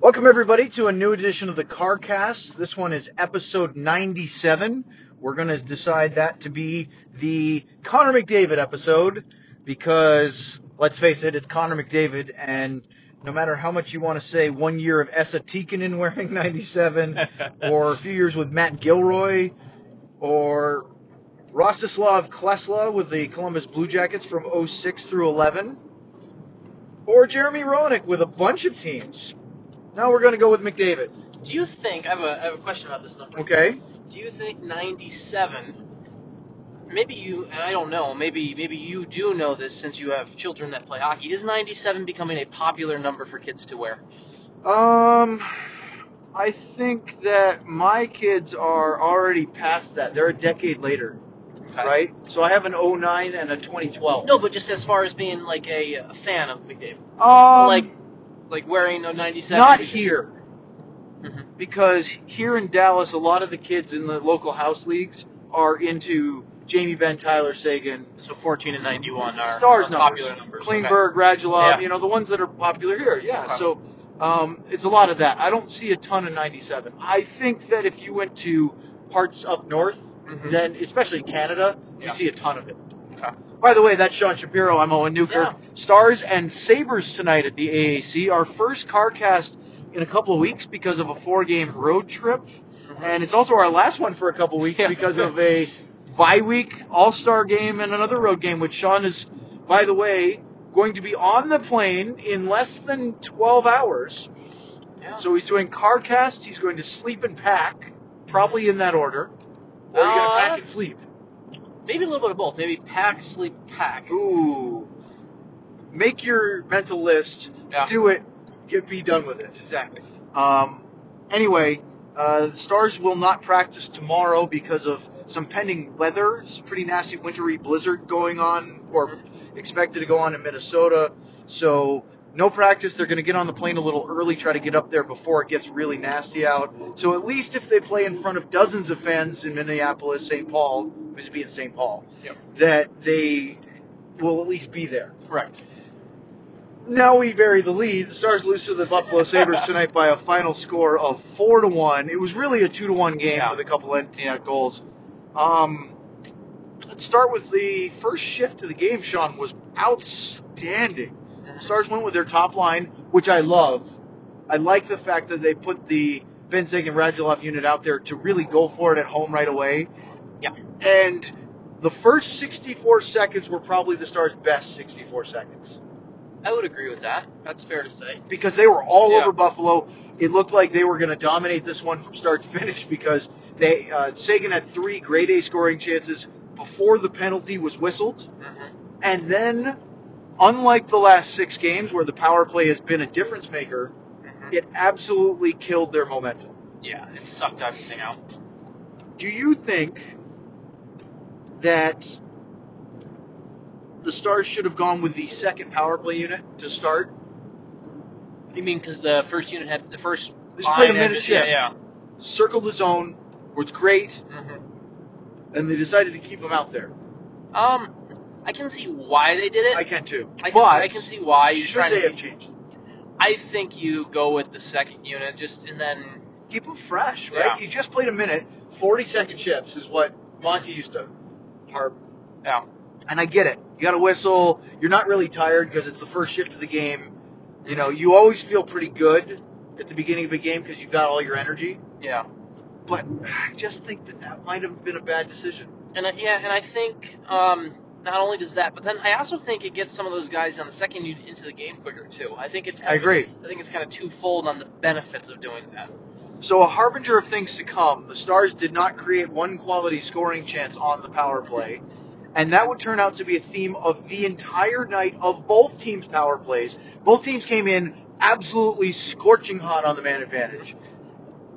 Welcome everybody to a new edition of the CarCast. This one is episode 97. We're going to decide that to be the Connor McDavid episode because let's face it, it's Connor McDavid and no matter how much you want to say one year of Esa Tikkanen wearing 97 or a few years with Matt Gilroy or Rostislav Klesla with the Columbus Blue Jackets from 06 through 11 or Jeremy Roenick with a bunch of teams. Now we're going to go with McDavid. Do you think I have a, I have a question about this number? Okay. Do you think 97? Maybe you and I don't know. Maybe maybe you do know this since you have children that play hockey. Is 97 becoming a popular number for kids to wear? Um, I think that my kids are already past that. They're a decade later, Okay. right? So I have an 09 and a 2012. No, but just as far as being like a, a fan of McDavid, um, like like wearing a 97. not here. Mhm. Because here in Dallas, a lot of the kids in the local house leagues are into Jamie Benn, Tyler Seguin, So 14 and 91 are, stars are numbers, popular numbers. Klingberg, Radulov, Yeah. you know the ones that are popular here. Yeah, Okay. so um, it's a lot of that. I don't see a ton of 97. I think that if you went to parts up north, Okay. Mhm. then especially Canada, you Yeah. see a ton of it. By the way, that's Sean Shapiro. I'm Owen Newkirk. Yeah. Stars and Sabres tonight at the AAC. Our first car cast in a couple of weeks because of a four-game road trip, Mhm. and it's also our last one for a couple of weeks Yeah. because of a bye week All-Star game and another road game, which Sean is, by the way, going to be on the plane in less than 12 hours. Yeah. So he's doing car casts. He's going to sleep and pack, probably in that order. Or you're going to Uh, pack and sleep. Maybe a little bit of both. Maybe pack, sleep, pack. Ooh. Make your mental list. Yeah. Do it. Get be done with it. Exactly. Um, anyway, uh, the Stars will not practice tomorrow because of some pending weather. It's a pretty nasty wintry blizzard going on, or expected to go on in Minnesota. So no practice. They're going to get on the plane a little early, try to get up there before it gets really nasty out. So at least if they play in front of dozens of fans in Minneapolis, St. Paul, who's be in St. Paul, Yep. that they will at least be there. Correct. Now we bury the lead. The Stars lose to the Buffalo Sabres tonight by a final score of four to one. It was really a two to one game Yeah. with a couple empty net goals. Um, let's start with the first shift of the game. Sean was outstanding. Stars went with their top line, which I love. I like the fact that they put the Benn Seguin Radulov unit out there to really go for it at home right away. Yeah. And the first 64 seconds were probably the Stars' best 64 seconds I would agree with that. That's fair to say. because they were all Yeah. over Buffalo. It looked like they were going to dominate this one from start to finish because they uh, Seguin had three grade A scoring chances before the penalty was whistled, hmm and then, unlike the last six games where the power play has been a difference maker, hmm it absolutely killed their momentum. Yeah, it sucked everything out. Do you think that the Stars should have gone with the second power play unit to start? You mean because the first unit had the first? They just played a minute shift. Yeah, Circled the zone, was great, yeah. hmm and they decided to keep him out there. Um, I can see why they did it. I can too. I can, but I can see why you should try they to. have changed? I think you go with the second unit, just and then Keep them fresh, right? Yeah. You just played a minute. Forty second shifts is what Monty used to harp. yeah, And I get it. You got to whistle. You're not really tired because it's the first shift of the game. You know, you always feel pretty good at the beginning of a game because you've got all your energy. yeah. But I just think that that might have been a bad decision. And I, yeah, and I think um, not only does that, but then I also think it gets some of those guys on the second unit into the game quicker too. I think it's. Kind I of- agree. I think it's kind of twofold on the benefits of doing that. So a harbinger of things to come. The Stars did not create one quality scoring chance on the power play, and that would turn out to be a theme of the entire night of both teams' power plays. Both teams came in absolutely scorching hot on the man advantage,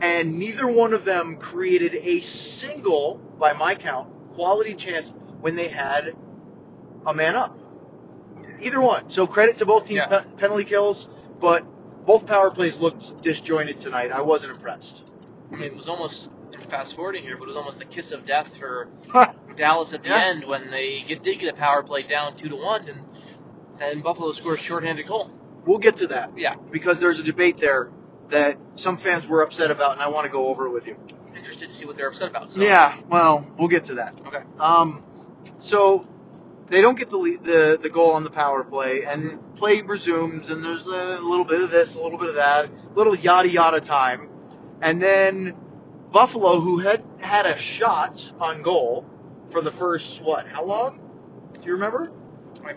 and neither one of them created a single, by my count, quality chance when they had a man up. Either one. So credit to both teams' Yeah. pe- penalty kills, but both power plays looked disjointed tonight. I wasn't impressed. It was almost fast forwarding here, but it was almost the kiss of death for Dallas at the Yeah. end when they get, did get a power play down two to one, and then Buffalo scores a shorthanded goal. We'll get to that Yeah, because there's a debate there that some fans were upset about, and I want to go over it with you. Interested to see what they're upset about. So. Yeah, well, we'll get to that. Okay. Um, so they don't get the the the goal on the power play, and play resumes, and there's a little bit of this, a little bit of that, little yada yada time, and then Buffalo, who had had a shot on goal for the first what? How long? Do you remember?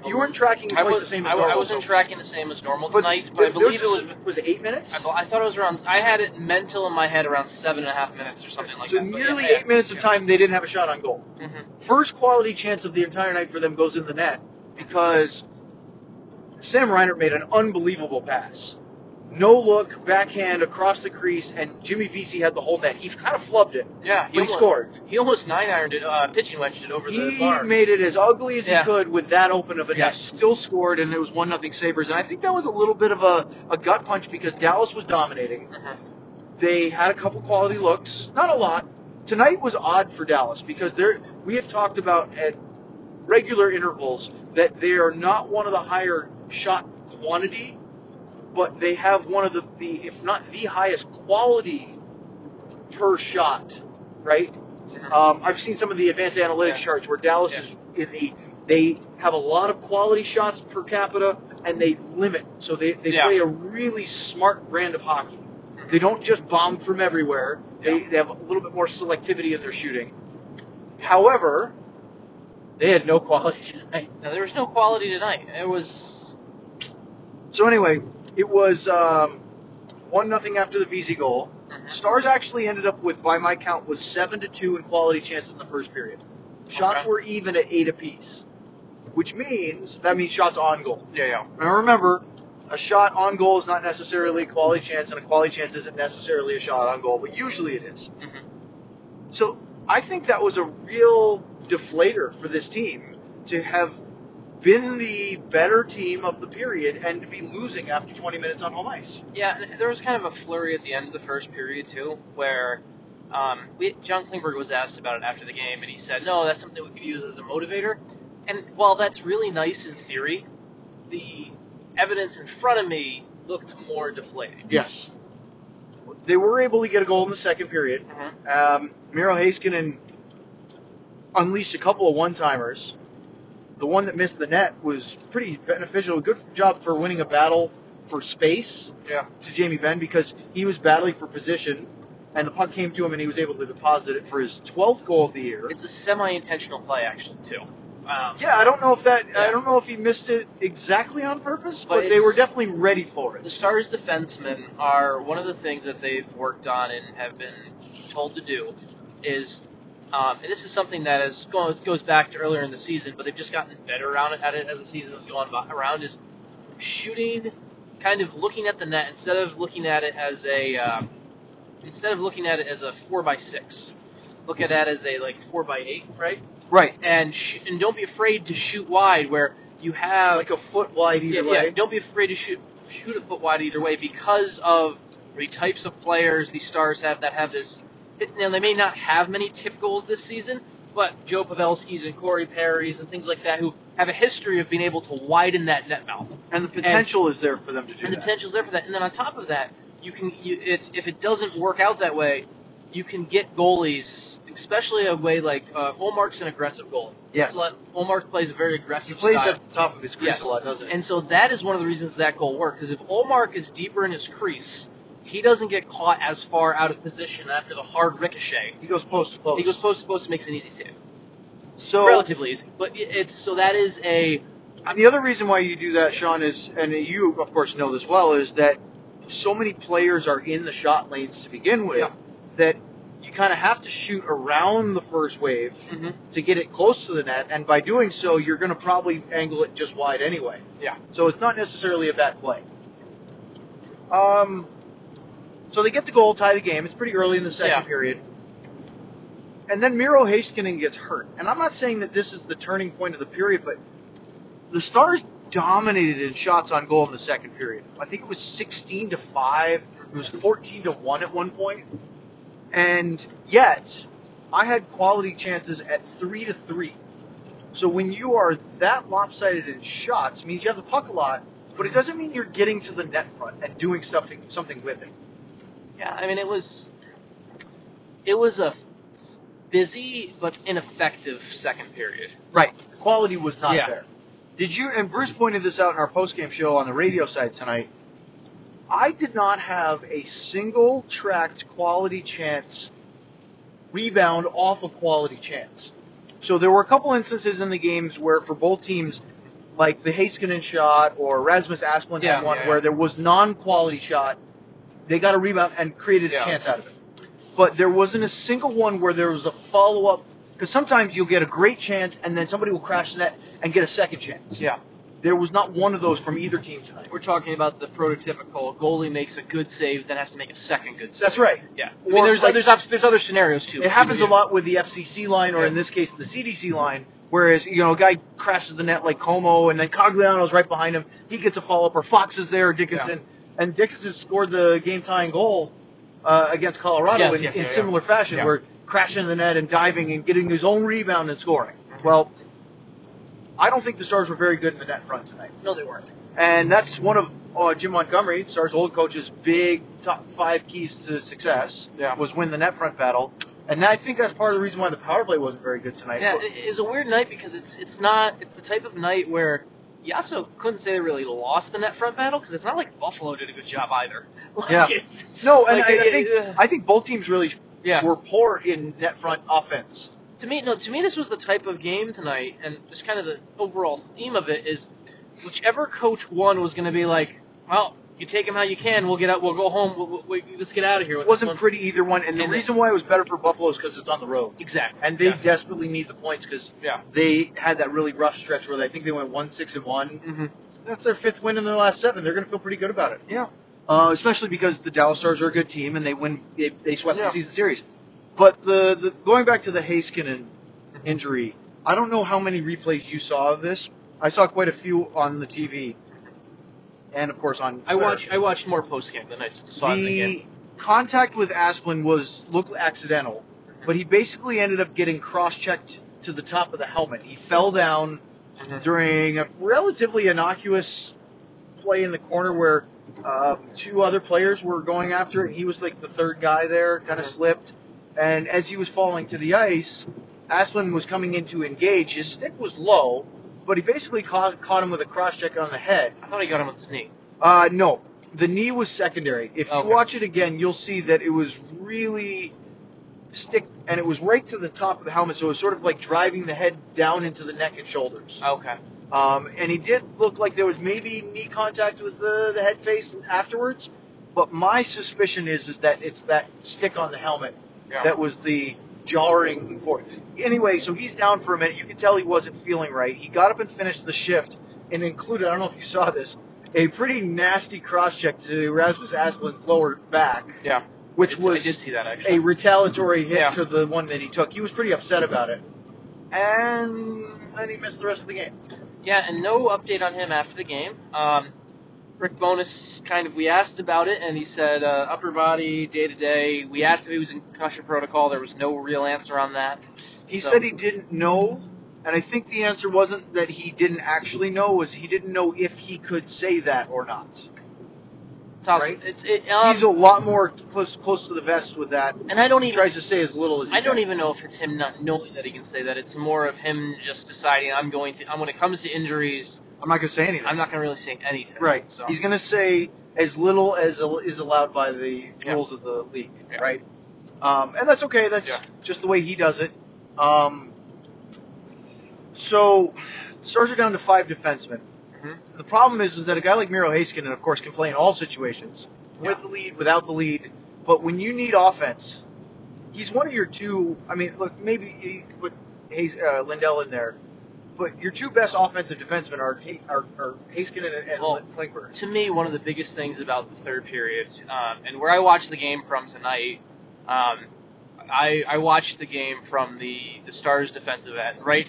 You weren't tracking I quite was the same as I, normal. I wasn't so- tracking the same as normal but tonight, but I believe it was. was was it eight minutes? I, I thought it was around. I had it mental in my head around seven and a half minutes or something like so that. So nearly yeah. eight minutes of time they didn't have a shot on goal. hmm First quality chance of the entire night for them goes in the net because Sam Reinhart made an unbelievable pass. No look, backhand across the crease, and Jimmy Vesey had the whole net. He kind of flubbed it, Yeah, but he almost, scored. He almost nine ironed it, uh, pitching wedged it over the bar. He made it as ugly as Yeah. he could with that open of a net. Still scored, and it was one nothing Sabres. And I think that was a little bit of a, a gut punch because Dallas was dominating. Mhm. They had a couple quality looks, not a lot. Tonight was odd for Dallas because they're, we have talked about at regular intervals that they are not one of the higher shot quantity, but they have one of the, the if not the highest quality per shot, right? Mhm. Um, I've seen some of the advanced analytics Yeah. charts where Dallas Yeah. is in the they have a lot of quality shots per capita and they limit. So they, they Yeah. play a really smart brand of hockey. They don't just bomb from everywhere. They, they have a little bit more selectivity in their shooting. However, they had no quality tonight. No, there was no quality tonight. It was. So anyway, it was um, one nothing after the Vesey goal. Mhm. Stars actually ended up with, by my count, was seven to two in quality chances in the first period. Shots Okay. were even at eight apiece, which means that means shots on goal. Yeah, yeah. Now remember, a shot on goal is not necessarily a quality chance, and a quality chance isn't necessarily a shot on goal, but usually it is. Mhm. So I think that was a real deflator for this team to have been the better team of the period and to be losing after 20 minutes on home ice. Yeah, and there was kind of a flurry at the end of the first period too, where um, we, John Klingberg was asked about it after the game, and he said, "No, that's something we could use as a motivator." And while that's really nice in theory, the evidence in front of me looked more deflating. Yes. They were able to get a goal in the second period. Mhm. Um, Miro Heiskanen unleashed a couple of one-timers. The one that missed the net was pretty beneficial. Good job for winning a battle for space Yeah. to Jamie Benn because he was battling for position, and the puck came to him, and he was able to deposit it for his 12th goal of the year. It's a semi-intentional play actually too. Um, Yeah, I don't know if that. I don't know if he missed it exactly on purpose, But but, they were definitely ready for it. The. Stars defensemen are one of the things that they've worked on and have been told to do is, um, and this is something that is goes, goes back to earlier in the season, but they've just gotten better around it, at it as the season has gone by, around. Is shooting, kind of looking at the net instead of looking at it as a um, instead of looking at it as a four by six, look at that as a like four by eight, right? Right, And sh- and don't be afraid to shoot wide where you have like a foot wide yeah, either yeah, way. don't be afraid to shoot shoot a foot wide either way because of the types of players these stars have that have this. Now they may not have many tip goals this season, but Joe Pavelski's and Corey Perry's and things like that who have a history of being able to widen that net mouth, And the potential is there for them to do that. and the potential is there for that. And then on top of that, you can you, it's, if it doesn't work out that way, you can get goalies, especially a way like uh, Ullmark's an aggressive goalie. Yes. Ullmark plays a very aggressive. He plays style. at the top of his crease Yes. a lot, doesn't he? And so that is one of the reasons that goal worked. Because if Ullmark is deeper in his crease, he doesn't get caught as far out of position after the hard ricochet. he goes post to post. He goes post to post and makes an easy save, so relatively easy. But it's so that is a And the other reason why you do that, Sean, is, and you of course know this well, is that so many players are in the shot lanes to begin with Yeah. that you kind of have to shoot around the first wave Mhm. to get it close to the net, and by doing so, you're going to probably angle it just wide anyway. Yeah. So it's not necessarily a bad play. Um, so they get the goal, tie the game. It's pretty early in the second Yeah. period. And then Miro Heiskanen gets hurt. And I'm not saying that this is the turning point of the period, but the Stars dominated in shots on goal in the second period. I think it was 16 to 5. It was 14 to 1 at one point. And yet, I had quality chances at 3 to 3. So when you are that lopsided in shots, means you have the puck a lot, but it doesn't mean you're getting to the net front and doing stuff, something with it. Yeah, I mean it was it was a busy but ineffective second period. Right. The quality was not Yeah. there. Did you? And Bruce pointed this out in our postgame show on the radio side tonight. I did not have a single tracked quality chance rebound off a quality chance. So there were a couple instances in the games where for both teams, like the Heiskanen shot or Rasmus Asplund Yeah, had one yeah, yeah. where there was non-quality shot, they got a rebound and created Yeah. a chance out of it. But there wasn't a single one where there was a follow-up. Because sometimes you'll get a great chance and then somebody will crash the net and get a second chance. Yeah. There was not one of those from either team tonight. We're talking about the prototypical goalie makes a good save, then has to make a second good save. That's right. Yeah. I mean, there's like- there's obs- there's other scenarios too. It happens a lot with the FCC line, or in this case, the CDC line. Whereas you know, a guy crashes the net like Comeau, and then Cogliano's right behind him. He gets a follow up, or Faksa is there, or Dickinson, and Dickinson scored the game tying goal uh, against Colorado Yes, in, yes, in yeah, yeah. similar fashion, Yeah. where crashing the net and diving and getting his own rebound and scoring. Well, I don't think the Stars were very good in the net front tonight. No, they weren't. And that's one of uh, Jim Montgomery, Stars old coach's big top five keys to success Yeah. was win the net front battle. And I think that's part of the reason why the power play wasn't very good tonight. Yeah, But- it- it's a weird night because it's it's not it's the type of night where you also couldn't say they really lost the net front battle because it's not like Buffalo did a good job either. Like, Yeah. no, and like, I, I think it- I think both teams really yeah. were poor in net front offense. to me, no, to me, this was the type of game tonight, and just kind of the overall theme of it is, whichever coach won was going to be like, well, you take him how you can. We'll get out. We'll go home. We'll, we'll, let's get out of here. It wasn't one. pretty either one, and the And reason why it was better for Buffalo is because it's on the road, exactly. and they Yes. desperately need the points because Yeah. they had that really rough stretch where they, I think they went one six and one. hmm That's their fifth win in their last seven. They're going to feel pretty good about it. Yeah. uh, especially because the Dallas Stars are a good team and they win. They, they swept Yeah. the season series. But the, the going back to the Heiskanen injury, I don't know how many replays you saw of this. I saw quite a few on the TV, and of course on. I watched. I watched more post game than I saw it in the game. the contact with Asplund was looked accidental, but he basically ended up getting cross-checked to the top of the helmet. He fell down Mhm. during a relatively innocuous play in the corner where um, two other players were going after it. He was like the third guy there, kind of Mhm. slipped. And as he was falling to the ice, Asplund was coming in to engage. His stick was low, but he basically caught, caught him with a cross check on the head. I thought he got him with his knee. Uh, no, the knee was secondary. If you watch it again, you'll see that it was really stick, and it was right to the top of the helmet, so it was sort of like driving the head down into the neck and shoulders. Okay. Um, and he did look like there was maybe knee contact with the, the head face afterwards. But my suspicion is is that it's that stick on the helmet Yeah. that was the jarring for. Anyway, so he's down for a minute. You could tell he wasn't feeling right. He got up and finished the shift and included. I don't know if you saw this. A pretty nasty cross check to Rasmus Asplund's lower back, yeah. which I did- was I did see that a retaliatory hit Yeah. to the one that he took. He was pretty upset about it. And then he missed the rest of the game. Yeah, and no update on him after the game. Um, Rick Bowness kind of we asked about it, and he said uh, upper body, day to day. We asked if he was in concussion protocol. There was no real answer on that. He So- said he didn't know, and I think the answer wasn't that he didn't actually know, was he didn't know if he could say that or not. It's also, Right. it's it, um, He's a lot more close close to the vest with that. and I don't He even tries to say as little as he I don't even know if it's him not knowing that he can say that. It's more of him just deciding I'm going to. I'm when it comes to injuries, I'm not going to say anything. I'm not going to really say anything. Right. So He's going to say as little as is allowed by the Yeah. rules of the league. Yeah. Right. Um, and that's okay. That's Yeah. just the way he does it. Um, so, Stars are down to five defensemen. The problem is, is that a guy like Miro Heiskanen, of course, can play in all situations, with Yeah. the lead, without the lead. But when you need offense, he's one of your two. I mean, look, maybe you could put Hayes, uh, Lindell in there, but your two best offensive defensemen are are, are Heiskanen and, and Well, Klingberg. to me, one of the biggest things about the third period, um, and where I watched the game from tonight, um, I, I watched the game from the, the Stars defensive end, right,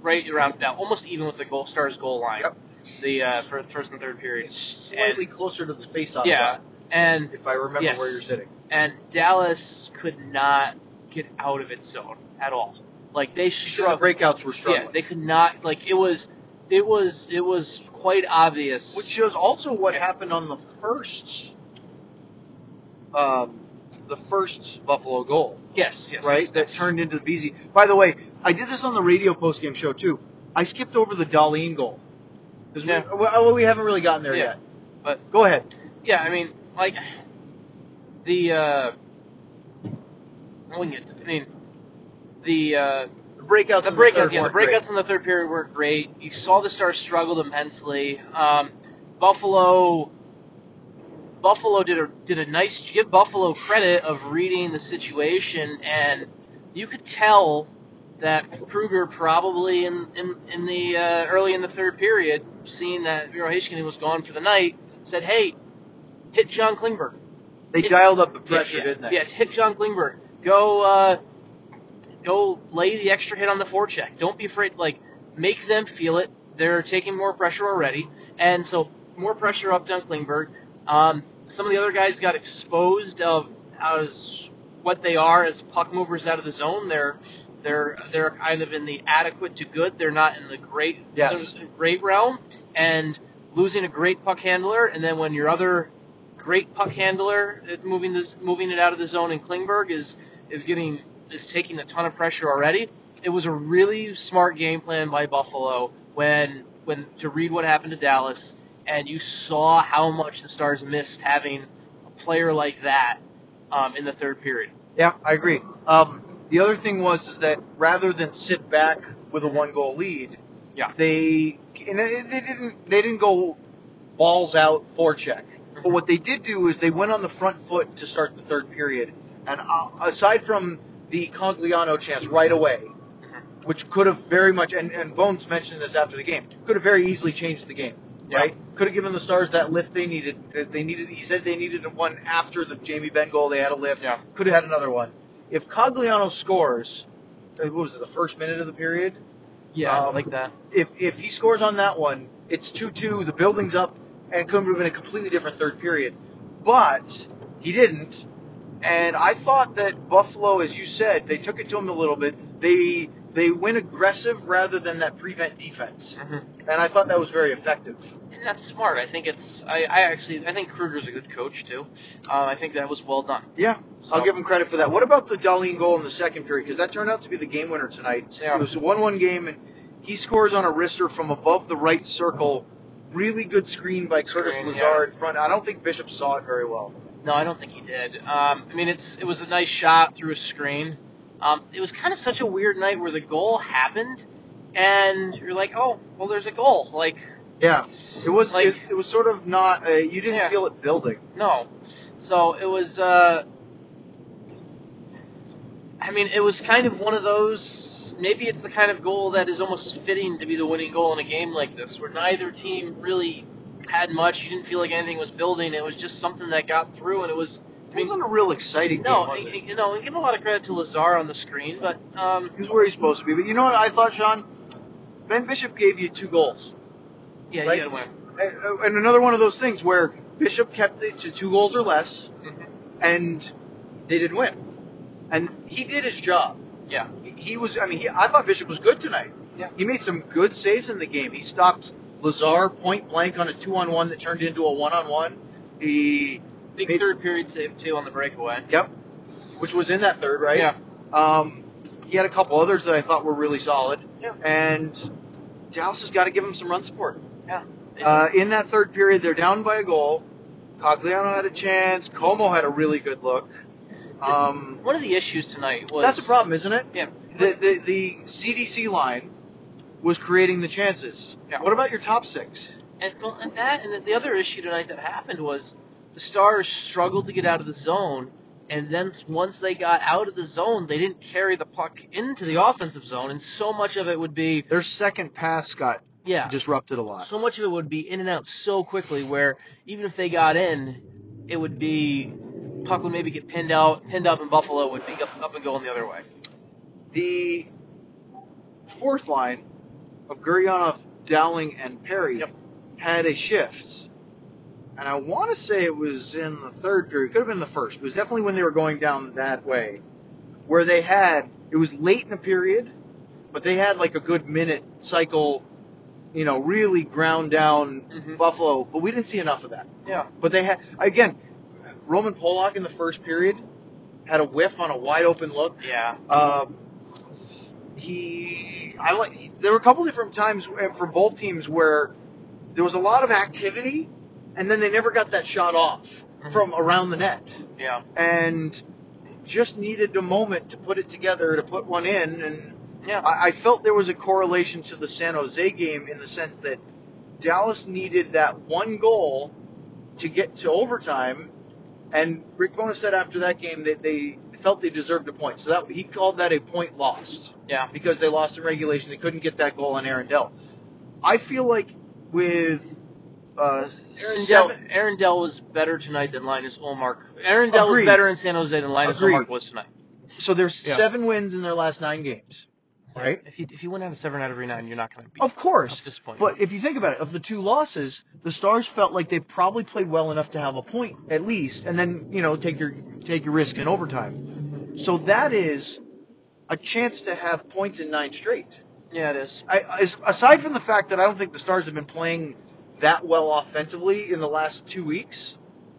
right around now, almost even with the goal Stars goal line. Yep. The uh, for first and third period. It's slightly closer to the face-off Yeah, line, and if I remember Yes. where you're sitting. and Dallas could not get out of its zone at all. Like they The struggled. breakouts were struggling. Yeah, they could not. Like it was, it was, it was quite obvious. Which shows also what Yeah. happened on the first um, the first Buffalo goal, Yes, yes. right? That turned into the Vesey. By the way, I did this on the radio postgame show too. I skipped over the Dahlin goal because Yeah. we, well, we haven't really gotten there Yeah. yet. But- go ahead. Yeah, I mean, like the uh, we get. I mean, the uh, The breakouts. the breakouts. third yeah, the weren't great. breakouts in the third period were great. You saw the Stars struggled immensely. Um, Buffalo. Buffalo did a did a nice give Buffalo credit of reading the situation, and you could tell that Krueger probably in in, in the uh, early in the third period, seeing that Miro Heiskanen was gone for the night, said, "Hey, hit John Klingberg." They It- dialed up the pressure, yeah, didn't they? Yeah, hit John Klingberg. Go, uh, go lay the extra hit on the forecheck. Don't be afraid. Like, make them feel it. They're taking more pressure already, and so more pressure up on Klingberg. Um, some of the other guys got exposed of as what they are as puck movers out of the zone. They're they're they're kind of in the adequate to good. They're not in the great Yes. great realm. And losing a great puck handler, and then when your other great puck handler uh, moving this moving it out of the zone in Klingberg is is getting is taking a ton of pressure already. It was a really smart game plan by Buffalo when when to read what happened to Dallas and you saw how much the Stars missed having a player like that um, in the third period. Yeah, I agree. Um, the other thing was is that rather than sit back with a mm-hmm. one goal lead, Yeah. they and they didn't they didn't go balls out forecheck. But mm-hmm. what they did do is they went on the front foot to start the third period, and uh, aside from the Cogliano chance right away, mm-hmm. which could have very much and, and Bones mentioned this after the game, could have very easily changed the game. Yeah. Right? Could have given the Stars that lift they needed. That They needed. He said they needed one after the Jamie Benn goal. They had a lift. Yeah. Could have had another one. If Cogliano scores, uh, what was it? The first minute of the period. Yeah, Um, like that. If if he scores on that one, it's two two. The building's up, and it could have been a completely different third period. But he didn't, and I thought that Buffalo, as you said, they took it to him a little bit. They they went aggressive rather than that prevent defense, hmm and I thought that was very effective. And that's smart. I think it's. I, I actually. I think Krueger's a good coach too. Uh, I think that was well done. Yeah, So- I'll give him credit for that. What about the Dahlin goal in the second period? Because that turned out to be the game winner tonight. Yeah. It was a one-one game, and he scores on a wrister from above the right circle. Really good screen by Curtis Screen, Lazar in front. I don't think Bishop saw it very well. No, I don't think he did. Um, I mean, it's it was a nice shot through a screen. Um, it was kind of such a weird night where the goal happened, and you're like, oh, well, there's a goal. Like, Yeah, it was. Like- it, it was sort of not. Uh, you didn't Yeah. feel it building. no. So it was. Uh, I mean, it was kind of one of those. Maybe it's the kind of goal that is almost fitting to be the winning goal in a game like this, where neither team really had much. You didn't feel like anything was building. It was just something that got through, and it was. I It wasn't a real exciting no, game, it? you know, give a lot of credit to Lazar on the screen, but um, He was where he's supposed to be. But you know what I thought, Sean? Ben Bishop gave you two goals. Yeah, Right. you gotta win. And another one of those things where Bishop kept it to two goals or less, and they didn't win. And he did his job. Yeah. He, he was. I mean, he, I thought Bishop was good tonight. Yeah. He made some good saves in the game. He stopped Lazar point blank on a two on one that turned into a one on one. He, Big Made- third period save too on the breakaway. yep, which was in that third, right? Yeah. Um, he had a couple others that I thought were really solid. Yeah. And Dallas has got to give him some run support. Yeah. Uh, in that third period, they're down by a goal. Cogliano had a chance. Comeau had a really good look. Um, One of the issues tonight was that's a problem, isn't it? Yeah. The, the the CDC line was creating the chances. Yeah. What about your top six? And, well, and that and the other issue tonight that happened was the Stars struggled to get out of the zone, and then once they got out of the zone, they didn't carry the puck into the offensive zone, and so much of it would be Their second pass got yeah. disrupted a lot. So much of it would be in and out so quickly, where even if they got in, it would be puck would maybe get pinned out, pinned up, and Buffalo would be up, up and going the other way. The fourth line of Gurianov, Dowling, and Perry Yep. had a shift. And I want to say it was in the third period. It Could have been the first. It was definitely when they were going down that way. Where they had, it was late in the period, but they had like a good minute cycle, you know, really ground down Mhm. Buffalo. But we didn't see enough of that. Yeah. But they had, again, Roman Polak in the first period had a whiff on a wide open look. Yeah. Um, he, I like. There were a couple different times from both teams where there was a lot of activity, and then they never got that shot off Mhm. from around the net, Yeah. and just needed a moment to put it together to put one in. And Yeah. I, I felt there was a correlation to the San Jose game in the sense that Dallas needed that one goal to get to overtime, and Rick Bowness said after that game that they felt they deserved a point. So that he called that a point lost Yeah. because they lost in regulation. They couldn't get that goal on Aaron Dell. I feel like with uh, seven- Dell, was better tonight than Linus Ullmark. Aaron Dell Agreed. was better in San Jose than Linus Agreed. Ullmark was tonight. so there's Yeah. seven wins in their last nine games, right? If you if you win out of seven out of every nine, you're not going to beat. Of course. That's disappointing. But if you think about it, of the two losses, the Stars felt like they probably played well enough to have a point at least, and then you know take your take your risk in overtime. So that is a chance to have points in nine straight. yeah, it is. I, as, aside from the fact that I don't think the Stars have been playing that well offensively in the last two weeks,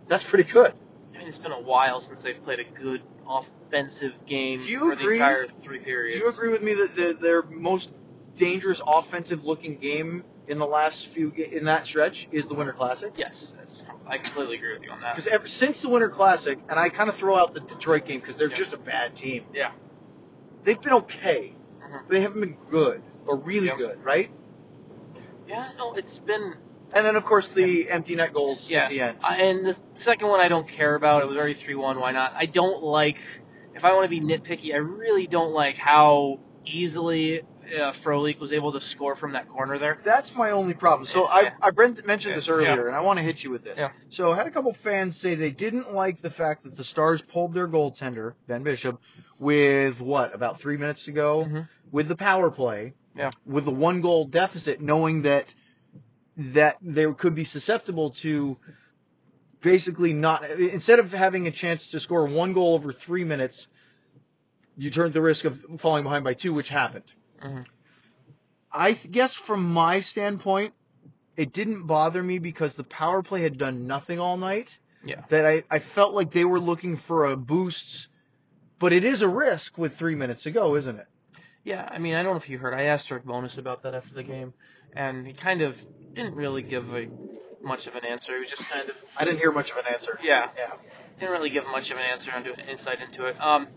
that's pretty good. I mean, it's been a while since they've played a good offensive game Do you for agree? the entire three periods. Do you agree with me that the, their most dangerous offensive looking game in the last few in that stretch is the Winter Classic? Yes, that's, I completely agree with you on that. Because ever since the Winter Classic, and I kind of throw out the Detroit game because they're Yeah. just a bad team. Yeah. They've been okay, Mhm. but they haven't been good or really Yep. good, right? Yeah, no, it's been And then of course the empty net goals Yeah. at the end. I- and the second one I don't care about. It was already three one. Why not? I don't like. If I want to be nitpicky, I really don't like how easily uh, Frolik was able to score from that corner there. That's my only problem. So Yeah. I, I Brent mentioned Yeah. this earlier, Yeah. and I want to hit you with this. Yeah. So I had a couple fans say they didn't like the fact that the Stars pulled their goaltender Ben Bishop with what about three minutes to go Mhm. with the power play. Yeah. With the one goal deficit, knowing that that they could be susceptible to basically not instead of having a chance to score one goal over three minutes, you turned the risk of falling behind by two, which happened. Mhm. I guess from my standpoint, it didn't bother me because the power play had done nothing all night. Yeah. That I, I felt like they were looking for a boost, but it is a risk with three minutes to go, isn't it? Yeah, I mean, I don't know if you heard. I asked Rick Bowness about that after the game, and he kind of didn't really give a much of an answer. He was just kind of I didn't hear much of an answer. yeah, Yeah. didn't really give much of an answer into insight into it. Um,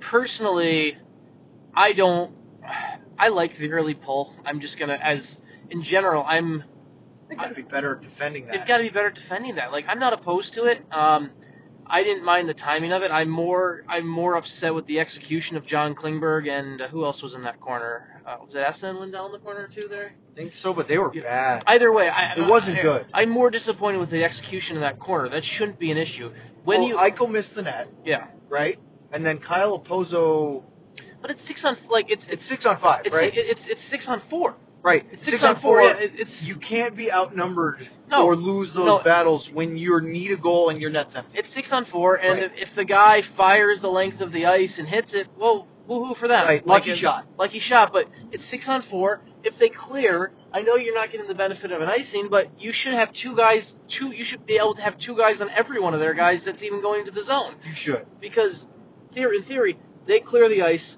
personally, I don't. I like the early pull. I'm just gonna, as in general, I'm. They've got to be better at defending that. They've got to be better at defending that. Like I'm not opposed to it. Um, I didn't mind the timing of it. I'm more I'm more upset with the execution of John Klingberg and uh, who else was in that corner? Uh, was it Essa and Lindell in the corner too there? I think so, but they were Yeah. bad. Either way, I, It wasn't I- good. I'm more disappointed with the execution in that corner. That shouldn't be an issue. When well, you Eichel missed the net, yeah, right? And then Kyle Okposo, but it's six on like it's it's it's six on five, it's right? it's it's six on four. Right. It's six, on four. Yeah, it's You can't be outnumbered No. or lose those No. battles when you need a goal and your net's empty. it's six on four, and Right. if, if the guy fires the length of the ice and hits it, well, woohoo for them. Right, lucky it- shot. Lucky shot, but it's six on four. If they clear, I know you're not getting the benefit of an icing, but you should have two guys. Two, you should be able to have two guys on every one of their guys that's even going into the zone. You should. because theory, in theory, they clear the ice.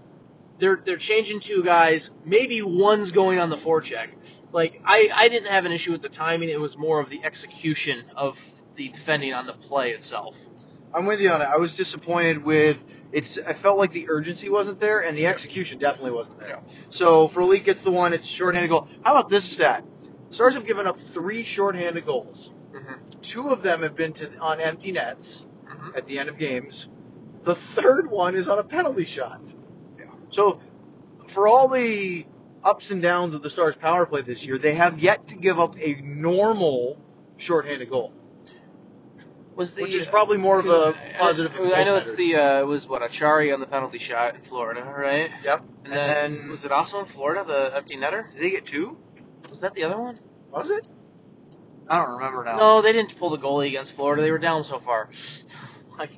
They're they're changing two guys. Maybe one's going on the forecheck. Like I, I didn't have an issue with the timing. It was more of the execution of the defending on the play itself. I'm with you on it. I was disappointed with it's. I felt like the urgency wasn't there, and the execution definitely wasn't there. So Frolik gets the one. It's shorthanded goal. How about this stat? Stars have given up three shorthanded goals. Mm-hmm. Two of them have been to on empty nets Mhm. at the end of games. The third one is on a penalty shot. So for all the ups and downs of the Stars power play this year, they have yet to give up a normal shorthanded goal, Was the which is probably more of a positive. for the I know it's the uh, it was what Acciari on the penalty shot in Florida, right? Yep. And, And then, then- was it also in Florida the empty netter? Did they get two? Was that the other one? Was it? I don't remember now. No, they didn't pull the goalie against Florida. They were down so far. like,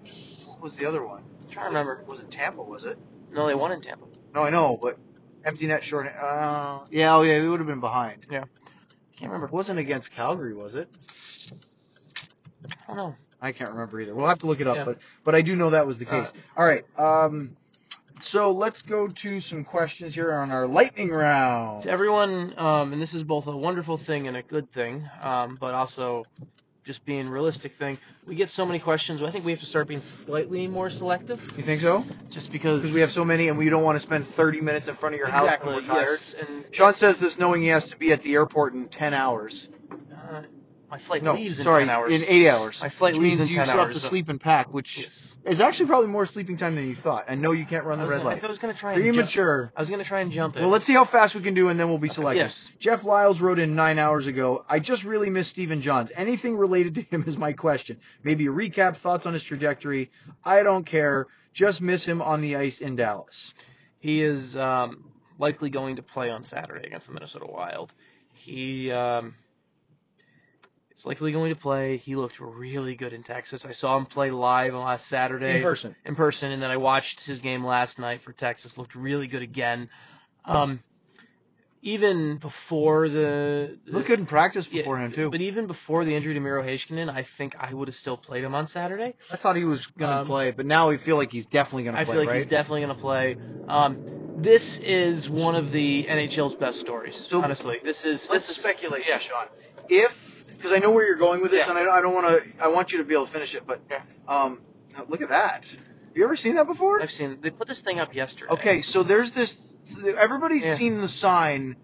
What was the other one? I'm trying to remember. It, Was it Tampa? Was it? No, they won in Tampa. No, I know, but empty net short. Uh, yeah, oh yeah, we would have been behind. Yeah. I can't remember. It wasn't against Calgary, was it? I don't know. I can't remember either. We'll have to look it up, Yeah. but but I do know that was the All case. All right. Um, so let's go to some questions here on our lightning round. To everyone, um, and this is both a wonderful thing and a good thing, um, but also just being realistic thing. We get so many questions. I think we have to start being slightly more selective, You think so? just because we have so many, and we don't want to spend 30 minutes in front of your house when we're tired. Yes, and Sean says this knowing he has to be at the airport in 10 hours. My flight no, leaves in sorry, ten hours. in 8 hours. My flight which leaves means in you 10 still have to so- sleep and pack, which Yes. is actually probably more sleeping time than you thought. I know you can't run I the was, red gonna, light. I was gonna try and jump. Premature. I was gonna try and jump it. Well, let's see how fast we can do, and then we'll be selective. Yes. Jeff Lyles wrote in nine hours ago. I just really miss Stephen Johns. Anything related to him is my question. Maybe a recap, thoughts on his trajectory. I don't care. Just miss him on the ice in Dallas. He is um, likely going to play on Saturday against the Minnesota Wild. He um, is likely going to play. He looked really good in Texas. I saw him play live last Saturday In person. in person, and then I watched his game last night for Texas. Looked really good again. Um, even before the, Looked good in practice yeah, beforehand too. but even before the injury to Miro Heiskanen, I think I would have still played him on Saturday. I thought he was going to Um, play, but now we feel like he's definitely going to play. I play, feel like right? he's definitely going to play. Um, this is one of the NHL's best stories. So- honestly, this is Let's this is speculate, yeah. Sean. If because I know where you're going with this, Yeah. and I, I don't want to. I want you to be able to finish it, but Yeah. um, look at that. Have you ever seen that before? I've seen they put this thing up yesterday. Okay, so there's this. Everybody's Yeah. seen the sign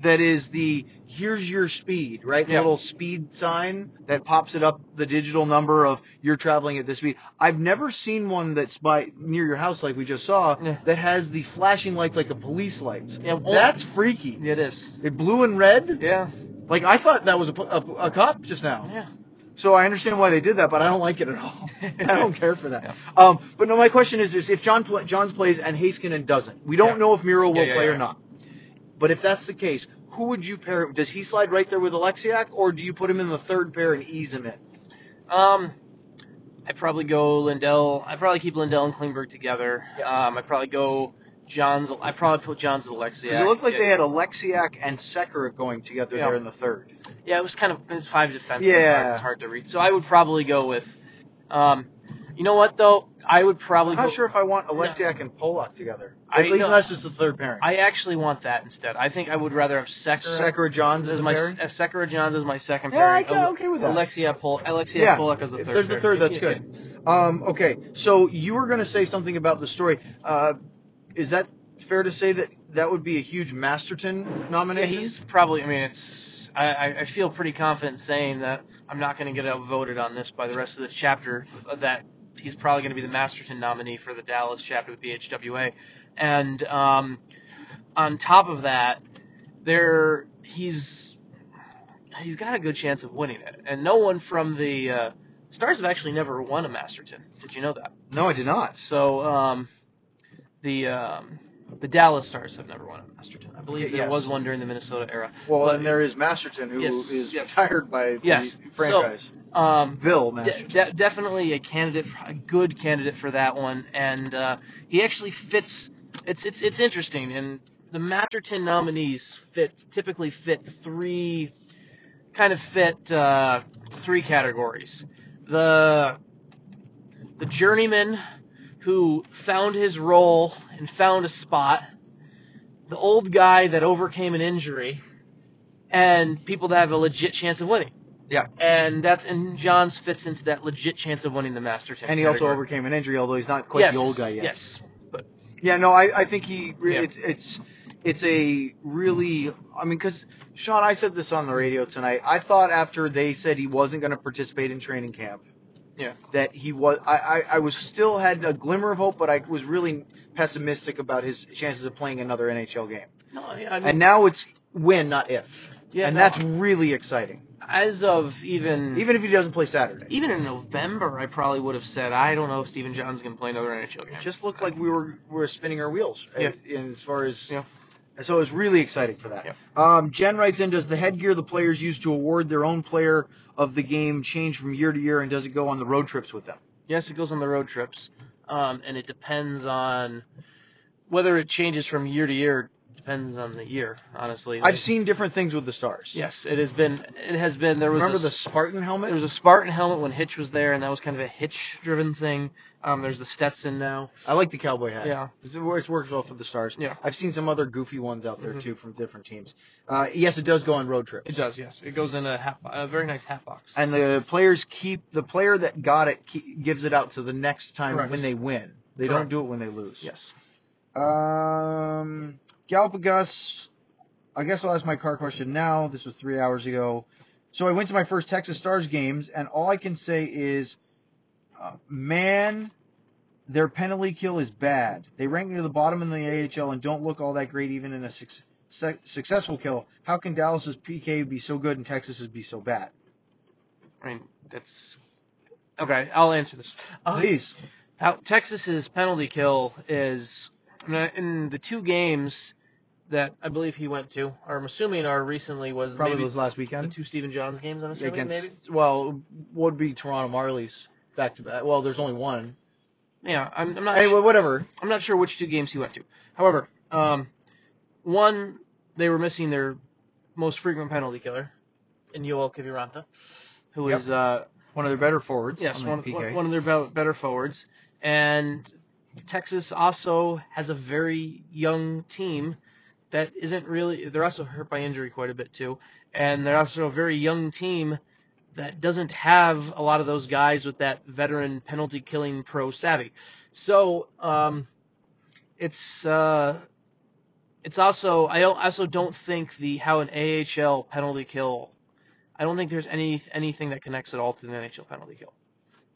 that is the "Here's your speed," right? The Yeah. little speed sign that pops it up the digital number of you're traveling at this speed. I've never seen one that's by near your house like we just saw Yeah. that has the flashing lights like a police lights. Yeah, well- That's freaky. It is. It blue and red. Yeah. Like I thought that was a, a, a cop just now. Yeah. So I understand why they did that, but I don't like it at all. I don't care for that. Yeah. Um, but no, my question is, is if John pl- Johns plays and Heiskanen doesn't, we don't Yeah. know if Miro will Yeah, play or not. But if that's the case, who would you pair? Does he slide right there with Oleksiak, or do you put him in the third pair and ease him in? Um, I'd probably go Lindell. I'd probably keep Lindell and Klingberg together. Yes. Um, I'd probably go Johns. I'd probably put Johns and Alexia. It looked like they had Oleksiak and Sekera going together Yeah. there in the third. Yeah, it was kind of it was five defensemen. Yeah. It's hard to read. So I would probably go with. Um, you know what though? I would probably I'm not go. sure if I want Oleksiak and Polak together. I At least know. unless it's the third pairing. I actually want that instead. I think I would rather have Sekera. Sekera Johns as my pairing. as Sekera Johns as my second Yeah, pairing. I- I'm okay with that. Alexia Pol Alexia Yeah, Polak as the third. there's the third, that's good. Um, okay, so you were going to say something about the story. Uh, is that fair to say that that would be a huge Masterton nomination? Yeah, he's probably. I mean, it's. I, I- feel pretty confident saying that I'm not going to get outvoted on this by the rest of the chapter. That he's probably going to be the Masterton nominee for the Dallas chapter with PHWA, and um, on top of that, there he's he's got a good chance of winning it. And no one from the uh, Stars have actually never won a Masterton. Did you know that? no, I did not. So um, the um, the Dallas Stars have never won a Masterton. I believe there yes. was one during the Minnesota era. Well, But- and there is Masterton, who is Yes, yes. retired by the Yes. franchise. Um, Bill de- Masterton. de- definitely a candidate, for, a good candidate for that one, and uh, he actually fits. It's it's it's interesting, and the Masterton nominees fit typically fit three, kind of fit uh, three categories. The the journeyman who found his role and found a spot, the old guy that overcame an injury, and people that have a legit chance of winning. Yeah. And that's and Johns fits into that legit chance of winning the Masterton. and he also overcame an injury, although he's not quite yes, the old guy yet. Yes. But Yeah, no, I, I think he. Yeah. It's it's it's a really. I mean, because Sean, I said this on the radio tonight. I thought after they said he wasn't going to participate in training camp, Yeah. that he was. I, I I was still had a glimmer of hope, but I was really pessimistic about his chances of playing another NHL game. no, I mean, And now it's when, not if. yeah, and no, that's really exciting. as of even Even if he doesn't play Saturday. even in November, I probably would have said I don't know if Stephen Johns can play another NHL game. It just looked like we were we were spinning our wheels. Yeah. In as far as Yeah. So it was really exciting for that. Yeah. Um, Jen writes in: Does the headgear the players use to award their own player of the game change from year to year, and does it go on the road trips with them? Yes, it goes on the road trips, um, and it depends on whether it changes from year to year. Depends on the year, honestly. I've seen different things with the stars. Yes, it has been. It has been. There was Remember a, the Spartan helmet? there was a Spartan helmet when Hitch was there, and that was kind of a Hitch-driven thing. Um, there's the Stetson now. I like the cowboy hat. Yeah. It works, works well for the stars. Yeah. I've seen some other goofy ones out there Mhm. too from different teams. Uh, yes, it does go on road trips. It does. Yes, it goes in a hat, a very nice hat box. And the players keep the player that got it keep, gives it out to the next time Correct. when they win. They Correct. don't do it when they lose. yes. Um, Galapagos. I guess I'll ask my car question now. This was three hours ago. So I went to my first Texas Stars games, and all I can say is, uh, man, their penalty kill is bad. They rank near the bottom in the AHL and don't look all that great even in a suc su- successful kill. How can Dallas's PK be so good and Texas's be so bad? I mean, that's okay. I'll answer this. Uh, Please. How Texas's penalty kill is in the two games that I believe he went to, or I'm assuming are recently was Probably maybe was last the two Stephen Johns games. I'm assuming Against, maybe. well, would be Toronto Marlies back to back. Well, there's only one. Yeah, I'm, I'm not. Anyway, Sure, whatever. I'm not sure which two games he went to. However, um, one they were missing their most frequent penalty killer in Joel Kiviranta, who Yep. is uh, One of their better forwards. Yes, one, one one of their be- better forwards. And Texas also has a very young team that isn't really. They're also hurt by injury quite a bit too, and they're also a very young team that doesn't have a lot of those guys with that veteran penalty killing pro savvy. So um, it's uh, it's also I also don't think the how an AHL penalty kill. I don't think there's any anything that connects at all to the NHL penalty kill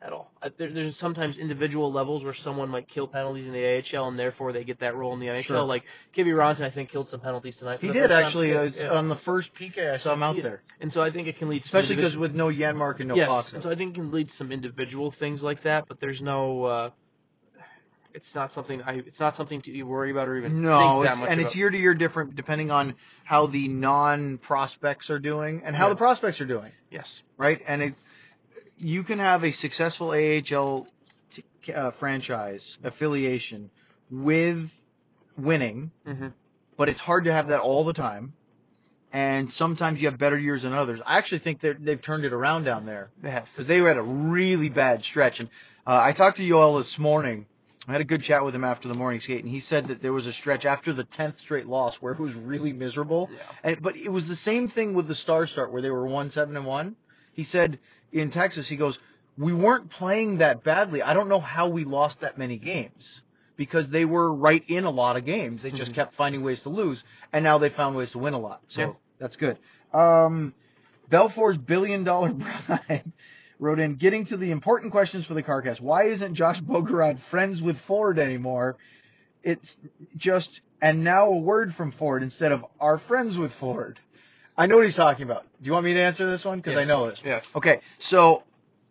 at all. I, there, there's sometimes individual levels where someone might kill penalties in the AHL and therefore they get that role in the NHL. Sure. Like Kiviranta, I think killed some penalties tonight. He did actually uh, Yeah. on the first PK. I saw him out Yeah. there, and so I think it can lead to some especially because with no Janmark and no yes, Faksa. and so I think it can lead to some individual things like that. But there's no. Uh, it's not something I. It's not something to worry about or even No, think that much and about. it's year to year different depending on how the non prospects are doing and how Yeah. the prospects are doing, yes. right? And it, you can have a successful AHL t- uh, franchise affiliation with winning, hmm but it's hard to have that all the time. And sometimes you have better years than others. I actually think that they've turned it around down there. They have. because they were at a really bad stretch. And uh, I talked to Joel this morning. I had a good chat with him after the morning skate, and he said that there was a stretch after the tenth straight loss where it was really miserable. Yeah. And but it was the same thing with the Star Start where they were one seven and one. He said in Texas, he goes, "We weren't playing that badly. I don't know how we lost that many games." Because they were right in a lot of games, they just Mhm. kept finding ways to lose, and now they found ways to win a lot. So Yeah. that's good. Um, Belfour's billion dollar bribe wrote in getting to the important questions for the CarCast. Why isn't Josh Bogorad friends with Ford anymore? It's just and now a word from Ford instead of are friends with Ford. I know what he's talking about. Do you want me to answer this one? Because I know it. Yes. Okay, so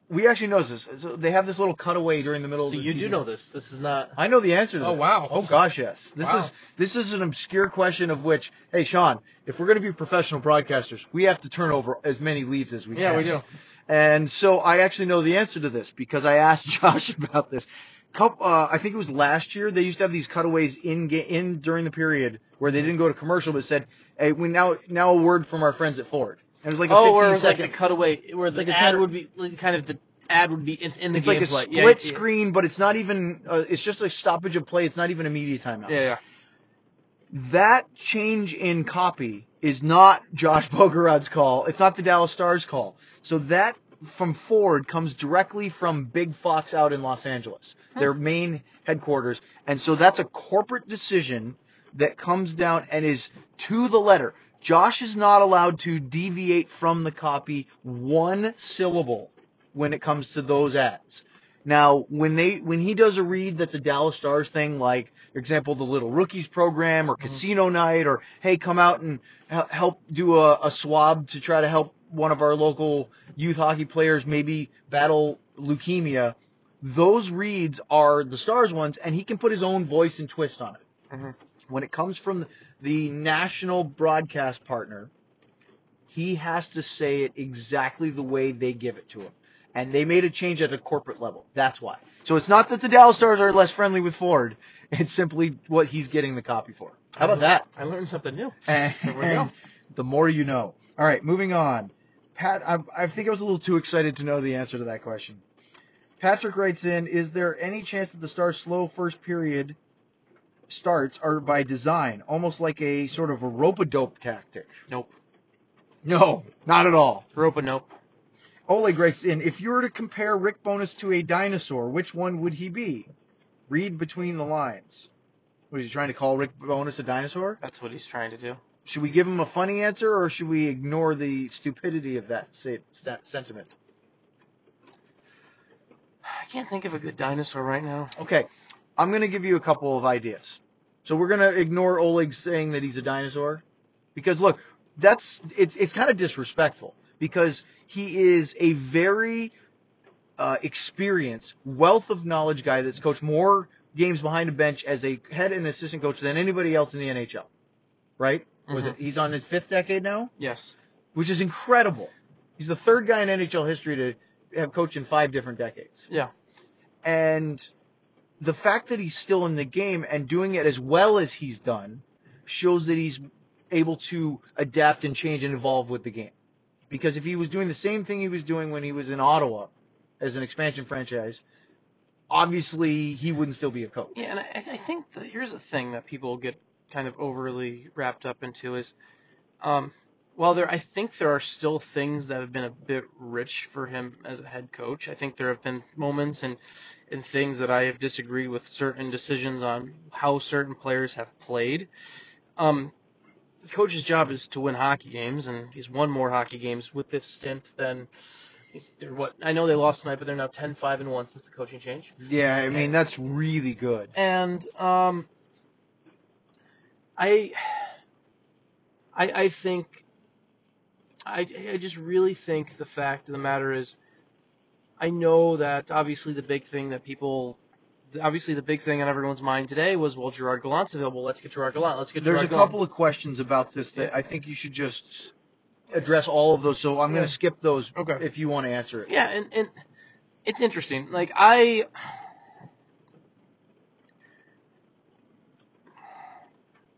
we actually know this. So they have this little cutaway during the middle So of the So you TV. do know this. This is not. I know the answer to this. Oh, this. wow. Oh gosh, yes. This Wow. is this is an obscure question of which, hey Sean, if we're going to be professional broadcasters, we have to turn over as many leaves as we can. Yeah, we do. And so I actually know the answer to this because I asked Josh about this. Couple, uh, I think it was last year. They used to have these cutaways in in during the period where they didn't go to commercial, but said, "Hey, we now now a word from our friends at Ford." And it was like a oh, 15 where it was like second. cutaway, where It's the like a ad would be like, kind of the ad would be in, in the it's like a split Yeah, yeah, screen, but it's not even. Uh, it's just a stoppage of play. It's not even a media timeout. Yeah, yeah. that change in copy is not Josh Bogorad's call. It's not the Dallas Stars call. So that from Ford comes directly from Big Fox out in Los Angeles, their main headquarters. And so that's a corporate decision that comes down and is to the letter. Josh is not allowed to deviate from the copy one syllable when it comes to those ads. Now, when they when he does a read that's a Dallas Stars thing, like for example the Little Rookies program or mm-hmm. Casino Night, or hey, come out and hel- help do a, a swab to try to help one of our local youth hockey players maybe battle leukemia. Those reads are the Stars ones, and he can put his own voice and twist on it. Mhm. When it comes from the national broadcast partner, he has to say it exactly the way they give it to him. and they made a change at a corporate level. That's why. So it's not that the Dallas Stars are less friendly with Ford. It's simply what he's getting the copy for. How about that? I learned something new. And There we go. the more you know. All right, moving on. Pat, I, I think I was a little too excited to know the answer to that question. Patrick writes in, is there any chance that the Stars' slow first period starts are by design, almost like a sort of a rope-a-dope tactic? Nope. No, not at all. Rope a nope. Oleg writes in, if you were to compare Rick Bowness to a dinosaur, which one would he be? Read between the lines. What, is he trying to call Rick Bowness a dinosaur? That's what he's trying to do. Should we give him a funny answer, or should we ignore the stupidity of that sentiment? I can't think of a good dinosaur right now. Okay, I'm going to give you a couple of ideas. So we're going to ignore Oleg saying that he's a dinosaur, because look, that's it's it's kind of disrespectful because he is a very uh, experienced, wealth of knowledge guy that's coached more games behind a bench as a head and assistant coach than anybody else in the NHL. Right? Was Mhm. it? He's on his fifth decade now. Yes. which is incredible. He's the third guy in NHL history to have coached in five different decades. Yeah. And the fact that he's still in the game and doing it as well as he's done shows that he's able to adapt and change and evolve with the game. Because if he was doing the same thing he was doing when he was in Ottawa as an expansion franchise, obviously he wouldn't still be a coach. Yeah, and I, I think that here's the thing that people get kind of overly wrapped up into is, um, while there, I think there are still things that have been a bit rich for him as a head coach. I think there have been moments and and things that I have disagreed with certain decisions on how certain players have played. Um, the coach's job is to win hockey games, and he's won more hockey games with this stint than. They're what I know they lost tonight, but they're now 10-5 and one since the coaching change. Yeah, I mean, that's really good. And um, I, I, I think, I, I just really think the fact of the matter is, I know that obviously the big thing that people, obviously the big thing on everyone's mind today was, well, Gerard Gallant's available. Let's get Gerard Gallant. Let's get There's a Gerard Gallant. couple of questions about this that I think you should just address all of those. So I'm going to skip those Okay. if you want to answer it. Yeah, and, and it's interesting. Like I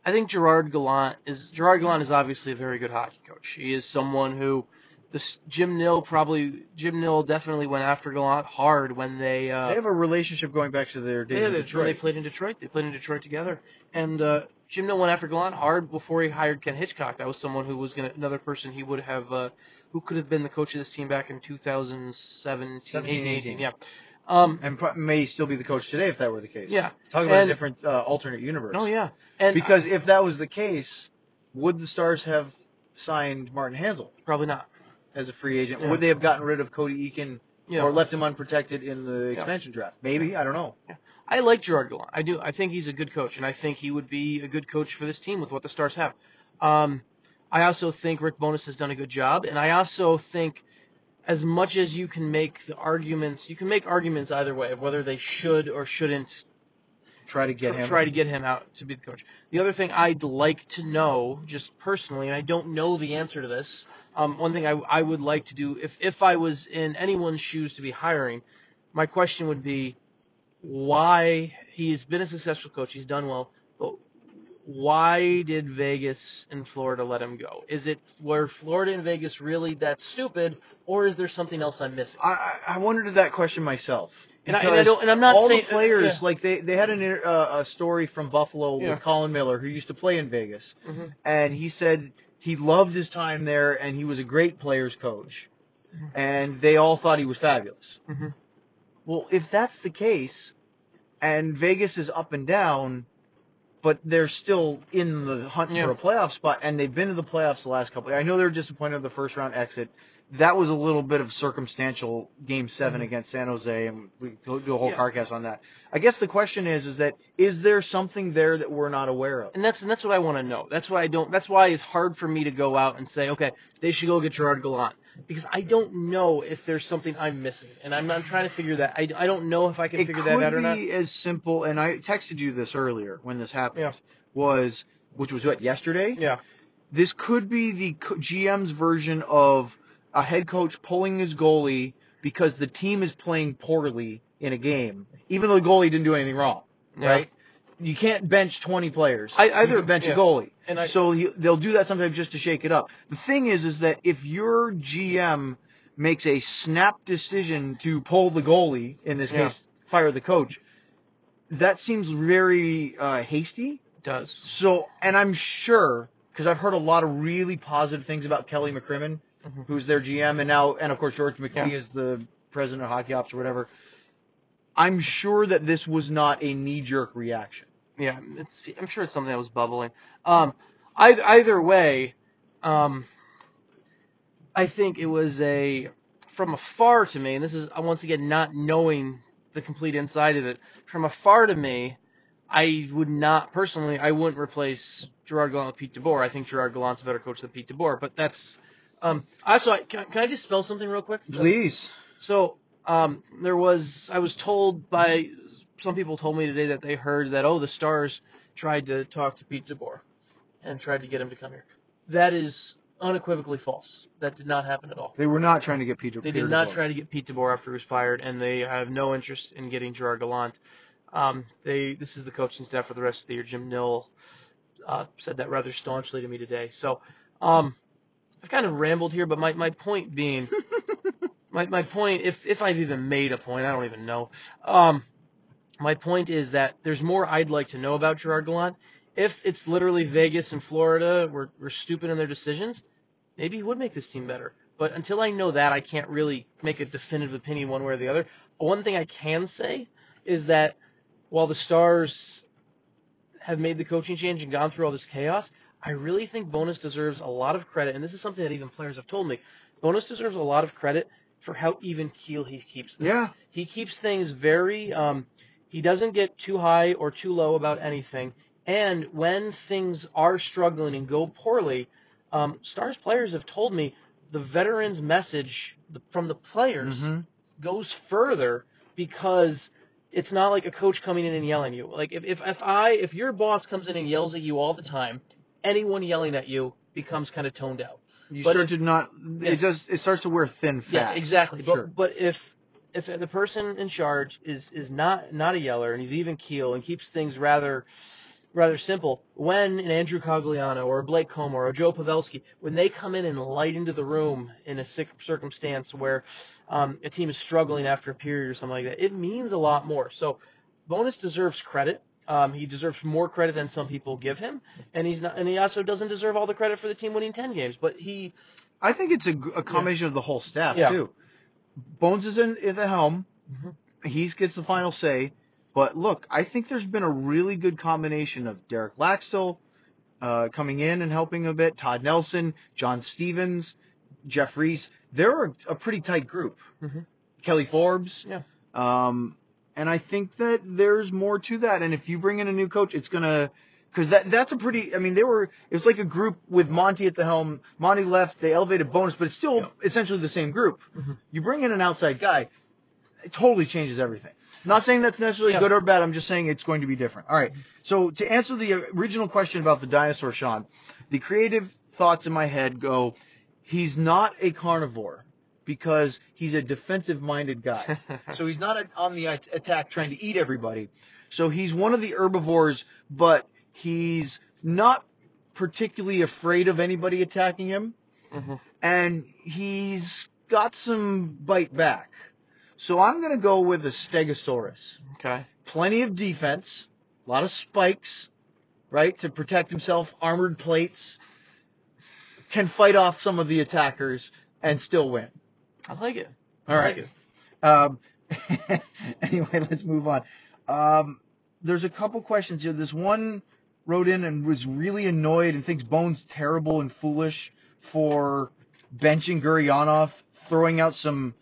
I think Gerard Gallant is Gerard Gallant is obviously a very good hockey coach. He is someone who this Jim Nill probably Jim Nill definitely went after Gallant hard when they uh They have a relationship going back to their days yeah, in they, Detroit. they played in Detroit. They played in Detroit together. And uh, Jim Nill went after Gallant hard before he hired Ken Hitchcock. That was someone who was gonna another person he would have uh, who could have been the coach of this team back in 2017, 17, 18, 18. yeah. Um, and pro- may still be the coach today if that were the case. Yeah. Talk about And- a different uh, alternate universe. oh yeah, and Because if that was the case, would the Stars have signed Martin Hanzal probably not. as a free agent? Yeah. Would they have gotten rid of Cody Eakin Yeah. or left him unprotected in the expansion draft? Maybe. I don't know. I like Gerard Gallant. I do. I think he's a good coach, and I think he would be a good coach for this team with what the Stars have. Um, I also think Rick Bowness has done a good job, and I also think, as much as you can make the arguments, you can make arguments either way of whether they should or shouldn't Try to get tr- him. try to get him out to be the coach. The other thing I'd like to know, just personally, and I don't know the answer to this. Um, one thing I, I would like to do, if if I was in anyone's shoes to be hiring, my question would be, why he's been a successful coach, he's done well, why did Vegas and Florida let him go? Is it were Florida and Vegas really that stupid, or is there something else I'm missing? I, I wondered that question myself. And I, and I don't, and I'm not all saying- the players yeah. like they they had an, uh, a story from Buffalo Yeah. with Colin Miller who used to play in Vegas, Mhm. and he said he loved his time there and he was a great players coach, Mhm. and they all thought he was fabulous. Mhm. Well, if that's the case, and Vegas is up and down, but they're still in the hunt Yeah. for a playoff spot, and they've been to the playoffs the last couple. I know they're disappointed with the first round exit. That was a little bit of circumstantial game 7 Mhm. against San Jose, and we do a whole Yeah. carcast on that. I guess the question is, is that is there something there that we're not aware of? And that's and that's what I want to know. That's what I don't. That's why it's hard for me to go out and say, okay, they should go get Gerard Gallant because I don't know if there's something I'm missing, and I'm I'm trying to figure that. I, I don't know if I can it figure that out or not. be as simple, and I texted you this earlier when this happened. Yeah. Was which was what yesterday? Yeah, this could be the GM's version of a head coach pulling his goalie because the team is playing poorly in a game, even though the goalie didn't do anything wrong, Yeah. right? You can't bench 20 players. I- either- bench yeah. a goalie. And I- so he, they'll do that sometimes just to shake it up. The thing is, is that if your GM makes a snap decision to pull the goalie, in this Yeah. case, fire the coach, that seems very uh, hasty. does. So, and I'm sure because I've heard a lot of really positive things about Kelly McCrimmon, Mhm. who's their GM, and now, and of course George McPhee Yeah. is the president of Hockey Ops or whatever. I'm sure that this was not a knee-jerk reaction. Yeah, it's. I'm sure it's something that was bubbling. Um, either, either way, um, I think it was a from afar to me, and this is uh, once again not knowing the complete inside of it. From afar to me, I would not personally. I wouldn't replace Gerard Gallant with Pete DeBoer. I think Gerard Gallant's a better coach than Pete DeBoer. But that's. Um, also, I- can, can I just spell something real quick? Please. So um, there was, I was told by some people told me today that they heard that oh the Stars tried to talk to Pete DeBoer and tried to get him to come here. That is unequivocally false. That did not happen at all. They were not trying to get Peter. They did not DeBoer. try to get Pete DeBoer after he was fired, and they have no interest in getting Gerard Gallant. Um, they this is the coaching staff for the rest of the year. Jim Nill uh, said that rather staunchly to me today. So um, I've kind of rambled here, but my, my point being, my, my point, if if I've even made a point, I don't even know. Um, my point is that there's more I'd like to know about Gerard Gallant. If it's literally Vegas and Florida were, were stupid in their decisions, maybe he would make this team better. But until I know that, I can't really make a definitive opinion one way or the other. One thing I can say is that while the Stars have made the coaching change and gone through all this chaos, I really think Bowness deserves a lot of credit, and this is something that even players have told me. Bowness deserves a lot of credit for how even keel he keeps things. Yeah. He keeps things very. Um, he doesn't get too high or too low about anything. And when things are struggling and go poorly, um, Stars players have told me the veterans' message from the players Mhm. goes further because it's not like a coach coming in and yelling at you. Like if, if, if I if your boss comes in and yells at you all the time, anyone yelling at you becomes kind of toned out. You But start if- to not. Yes. It does. It starts to wear thin fat. Yeah, exactly. But Sure. but if if the person in charge is is not not a yeller and he's even keel and keeps things rather rather simple, when an Andrew Cogliano or a Blake Comeau or a Joe Pavelski, when they come in and light into the room in a sick circumstance where um, a team is struggling after a period or something like that, it means a lot more. So Bowness deserves credit. Um, he deserves more credit than some people give him, and he's not, and he also doesn't deserve all the credit for the team winning ten games. But he, I think it's a combination of the whole staff Yeah. too. Bones is in at the helm. Mhm. He gets the final say. But look, I think there's been a really good combination of Derek Laxdal uh, coming in and helping a bit, Todd Nelson, John Stevens, Jeff Reese. They're a, a pretty tight group. Mhm. Kelly Forbes. Yeah. Um, and I think that there's more to that. And if you bring in a new coach, it's gonna because that that's a pretty. I mean, they were. It was like a group with Monty at the helm. Monty left. They elevated Bowness, but it's still Yeah. essentially the same group. Mhm. You bring in an outside guy, it totally changes everything. Not saying that's necessarily Yeah. good or bad. I'm just saying it's going to be different. All right. So to answer the original question about the dinosaur, Sean, the creative thoughts in my head go, he's not a carnivore because he's a defensive-minded guy. so he's not a- on the attack trying to eat everybody. So he's one of the herbivores, but he's not particularly afraid of anybody attacking him, Mhm. and he's got some bite back. So I'm going to go with a Stegosaurus. okay. Plenty of defense, a lot of spikes, right, to protect himself, armored plates, can fight off some of the attackers and still win. I like it. All I right. like it. Um, anyway, let's move on. Um, there's a couple questions here. This one wrote in and was really annoyed and thinks Bones terrible and foolish for benching Gurianov, throwing out some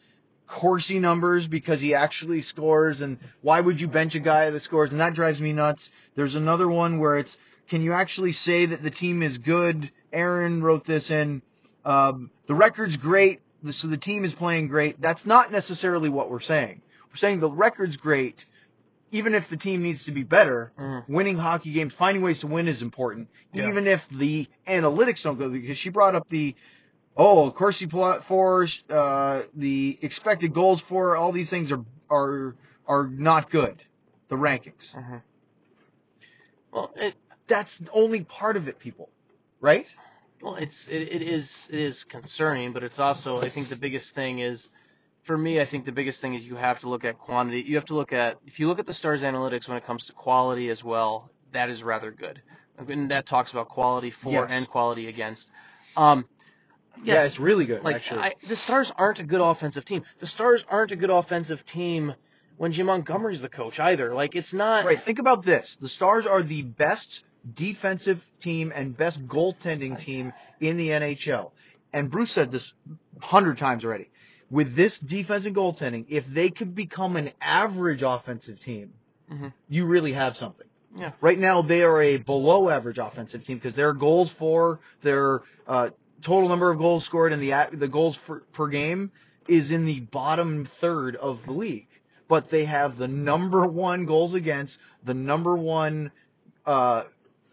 Corsi numbers because he actually scores. And why would you bench a guy that scores? And that drives me nuts. There's another one where it's, can you actually say that the team is good? Aaron wrote this in. Um, the record's great, so the team is playing great. That's not necessarily what we're saying. We're saying the record's great, even if the team needs to be better. Mhm. Winning hockey games, finding ways to win is important, Yeah. even if the analytics don't go. Because she brought up the oh, Corsi for uh, the expected goals for all these things are are are not good. The rankings. Mhm. Well, it, That's only part of it, people. Right? Well, it's it, it is it is concerning, but it's also I think the biggest thing is for me I think the biggest thing is you have to look at quantity. You have to look at if you look at the stars analytics when it comes to quality as well, that is rather good. And that talks about quality for Yes. and quality against. Um, Yeah, it's really good like actually. I, the Stars aren't a good offensive team. The Stars aren't a good offensive team when Jim Montgomery's the coach either. Like it's not. Right. Think about this. The Stars are the best defensive team and best goaltending team in the NHL. And Bruce said this hundred times already. With this defense and goaltending, if they could become an average offensive team, Mhm. you really have something. Yeah. Right now, they are a below average offensive team because their goals for their uh, total number of goals scored and the the goals for, per game is in the bottom third of the league. But they have the number one goals against, the number one, uh,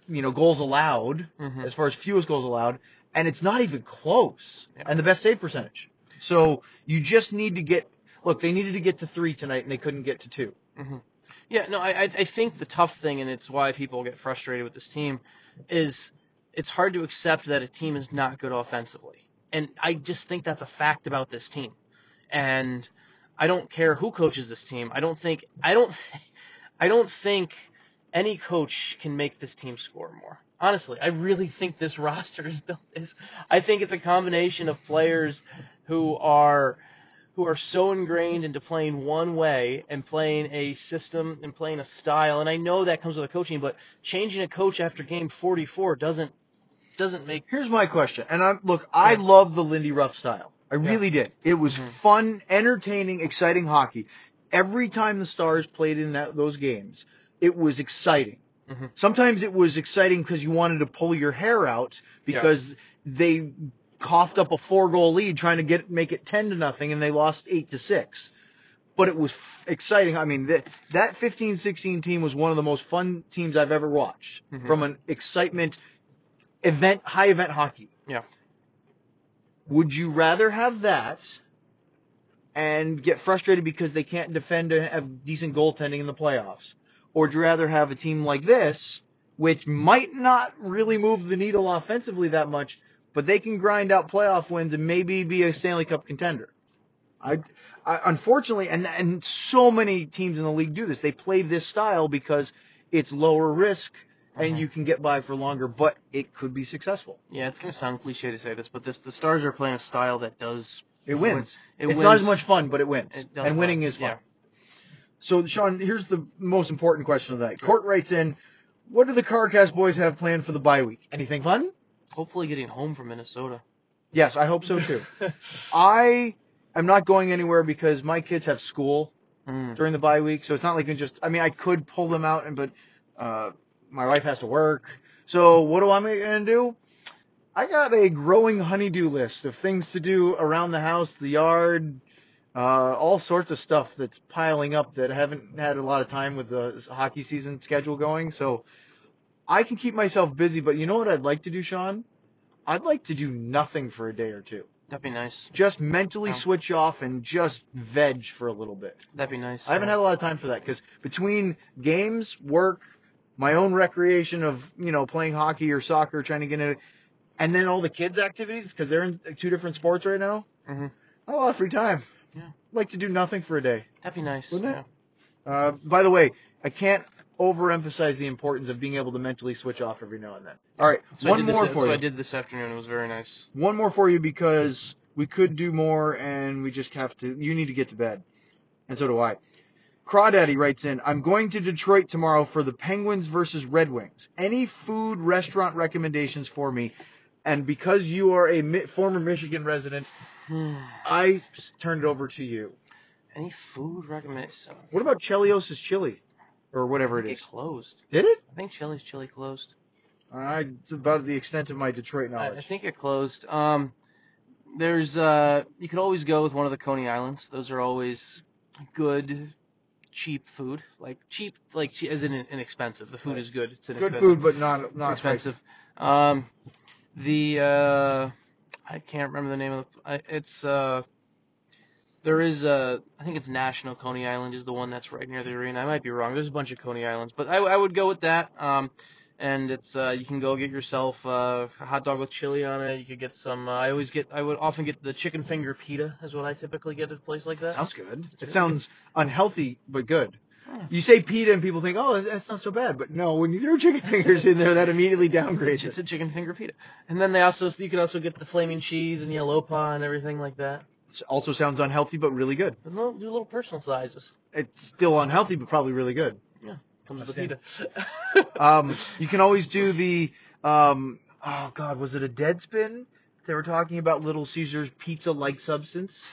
you know, goals allowed Mhm. as far as fewest goals allowed, and it's not even close. Yeah. And the best save percentage. So you just need to get. Look, they needed to get to three tonight, and they couldn't get to two. Yeah, no, I I I think the tough thing, and it's why people get frustrated with this team, is it's hard to accept that a team is not good offensively, and I just think that's a fact about this team, and I don't care who coaches this team. I don't think I don't I don't think any coach can make this team score more. Honestly, I really think this roster is built is I think it's a combination of players who are who are so ingrained into playing one way and playing a system and playing a style. And I know that comes with a coaching, but changing a coach after game 44 doesn't doesn't make Here's my question, and I'm look, I love the Lindy Ruff style. I Yeah. really did. It was Mhm. fun, entertaining, exciting hockey. Every time the Stars played in that, those games, it was exciting. Mhm. Sometimes it was exciting because you wanted to pull your hair out because they coughed up a four goal lead trying to get make it 10 to nothing and they lost 8 to 6. But it was f- exciting. I mean, that that 15-16 team was one of the most fun teams I've ever watched Mhm. from an excitement event high event hockey. Yeah. Would you rather have that and get frustrated because they can't defend and have decent goaltending in the playoffs? Or would you rather have a team like this, which might not really move the needle offensively that much, but they can grind out playoff wins and maybe be a Stanley Cup contender? I, I unfortunately, and and so many teams in the league do this. They play this style because it's lower risk and Mhm. you can get by for longer, but it could be successful. Yeah, it's gonna sound cliche to say this, but this the Stars are playing a style that does It wins. It it's wins. not as much fun, but it wins. It does and winning well. is fun. Yeah. So, Sean, here's the most important question of the night. Court writes in, what do the CarCast boys have planned for the bye week? Anything fun? Hopefully, getting home from Minnesota. Yes, I hope so too. I am not going anywhere because my kids have school Mm. during the bye week, so it's not like we can just. I mean, I could pull them out, and but uh, my wife has to work. So what do I going to do? I got a growing honeydew list of things to do around the house, the yard, uh, all sorts of stuff that's piling up that I haven't had a lot of time with the hockey season schedule going. So I can keep myself busy, but you know what I'd like to do, Sean? I'd like to do nothing for a day or two. That'd be nice. Just mentally Yeah. switch off and just veg for a little bit. That'd be nice. I haven't had a lot of time for that because between games, work, my own recreation of you know playing hockey or soccer, trying to get into, and then all the kids' activities because they're in two different sports right now. Mhm. Not a lot of free time. Yeah. Like to do nothing for a day. That'd be nice. Wouldn't it? Uh, by the way, I can't overemphasize the importance of being able to mentally switch off every now and then. All right, So one did this, more so for I did this afternoon. It was very nice. One more for you because we could do more and we just have to. You need to get to bed, and so do I. Crawdaddy writes in, I'm going to Detroit tomorrow for the Penguins versus Red Wings. Any food restaurant recommendations for me? And because you are a mi- former Michigan resident, I s- turn it over to you. Any food recommendations? What about Chelios' Chili? Or whatever I it think is. it closed. Did it? I think Cheli's Chili closed. Uh, it's about the extent of my Detroit I, I think it closed. Um, there's uh, you could always go with one of the Coney Islands. Those are always good, cheap food. Like cheap, like che- as in inexpensive. The food Right. is good. It's Good inexpensive. food, but not not expensive. Um, the uh, I can't remember the name of the. It's uh. There is a, I think it's National Coney Island is the one that's right near the arena. I might be wrong. There's a bunch of Coney Islands, but I, I would go with that. Um, and it's uh, you can go get yourself uh, a hot dog with chili on it. You could get some. Uh, I always get. I would often get the chicken finger pita. Is what I typically get at a place like that. Sounds good. It good. sounds unhealthy but good. Yeah. You say pita and people think, oh, that's not so bad. But no, when you throw chicken fingers in there, that immediately downgrades it. It's it. a chicken finger pita. And then they also you can also get the flaming cheese and yellow pa and everything like that. It also sounds unhealthy but really good. And they'll do little personal sizes. It's still unhealthy but probably really good. Yeah, comes with the Understand. pita. Um, you can always do the, um, oh God, was it a Deadspin? They were talking about Little Caesars pizza-like substance,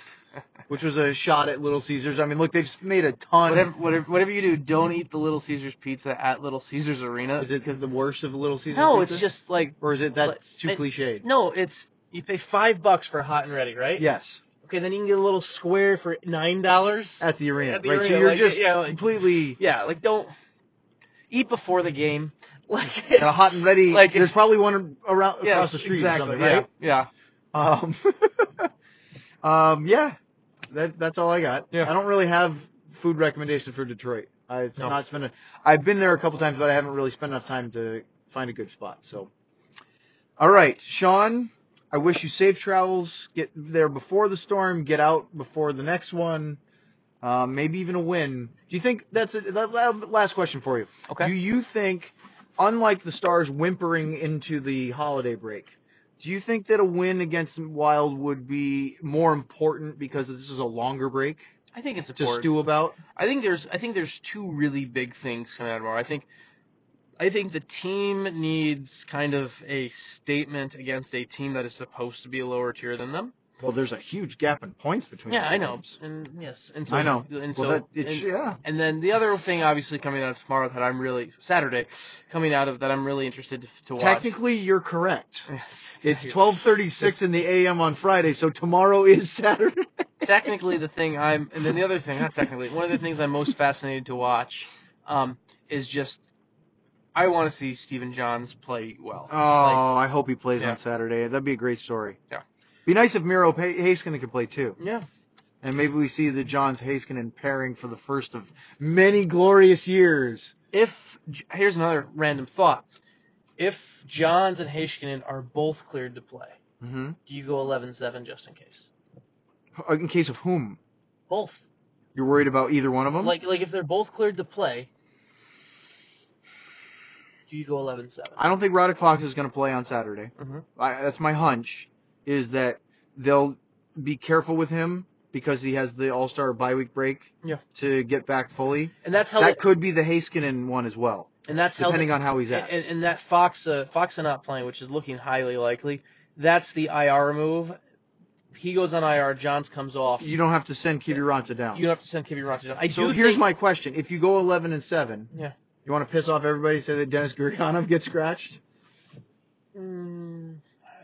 which was a shot at Little Caesars. I mean, look, they've made a ton. whatever, whatever, whatever you do, don't eat the Little Caesars pizza at Little Caesars Arena. Is it the worst of the Little Caesars? no, pizza? it's just like or is it that's too it- cliched? no, it's you pay five bucks for hot and ready, right? Yes, Okay, then you can get a little square for nine dollars at the arena, At the right? so you're like, just yeah, like- completely Yeah, like don't eat before the game. Like a hot and ready. Like- there's probably one around across the street exactly, or something, right? right? Yeah. Um, um, yeah, that, that's all I got. Yeah. I don't really have food recommendations for Detroit. I, it's No. not spent. A, I've been there a couple times, but I haven't really spent enough time to find a good spot. So, all right, Sean. I wish you safe travels. Get there before the storm. Get out before the next one. Um, maybe even a win. Do you think that's a last question for you? Okay. Do you think, unlike the Stars whimpering into the holiday break, do you think that a win against Wild would be more important because this is a longer break I think it's to important. stew about? I think there's I think there's two really big things coming out of tomorrow. I think I think the team needs kind of a statement against a team that is supposed to be a lower tier than them. Well, there's a huge gap in points between. Yeah, I know. teams. And yes, and so I know. And Well, so that, it's, and, yeah. and then the other thing, obviously, coming out of tomorrow that I'm really Saturday, coming out of that I'm really interested to, to watch. Technically, you're correct. Yes, It's exactly. 12:36 in the a.m. on Friday, so tomorrow is Saturday. technically the thing I'm, and then the other thing, not technically, one of the things I'm most fascinated to watch, um, is just, I want to see Stephen Johns play well. Oh, Like, I hope he plays Yeah. on Saturday. That'd be a great story. Yeah. Be nice if Miro Heiskanen could play too. yeah. And maybe we see the Johns Heiskanen pairing for the first of many glorious years. If here's another random thought, if Johns and Heiskanen are both cleared to play, Mm-hmm. do you go 11-7 just in case? In case of whom? Both. You're worried about either one of them? Like like if they're both cleared to play, do you go 11-7? I don't think Radek Faksa is going to play on Saturday. Mhm. I, that's my hunch. Is that they'll be careful with him because he has the All Star bye week break. Yeah. To get back fully. And that's how that they- could be the Heiskanen one as well, and that's how depending they- on how he's at. And, and that Faksa, uh, Faksa not playing, which is looking highly likely. That's the IR move. He goes on IR. Johns comes off. you don't have to send Kiviranta down. You don't have to send Kibby down. I so do here's think, my question: If you go 11 and seven, Yeah. you want to piss off everybody, say that Denis Gurianov gets scratched? Mm,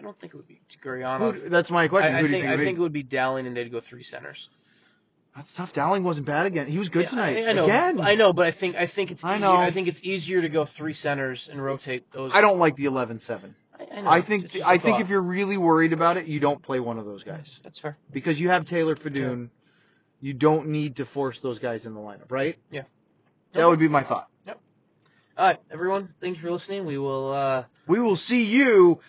don't think it would be Gurianov. Who, that's my question. I, I do think I think? it would be? Dowling, and they'd go three centers. That's tough. Dowling wasn't bad again. He was good Yeah, tonight. I, I know. Again. I know, but I think I think it's I easier, know. I think it's easier to go three centers and rotate those. I don't like the 11-7. I, I, know. I think a I think if you're really worried about it, you don't play one of those guys that's fair. because you have Taylor Fedun. You don't need to force those guys in the lineup, right? Yeah. That would be my thought. Yep. All right, everyone. Thank you for listening. We will. uh We will see you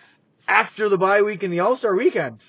after the bye week and the All Star weekend.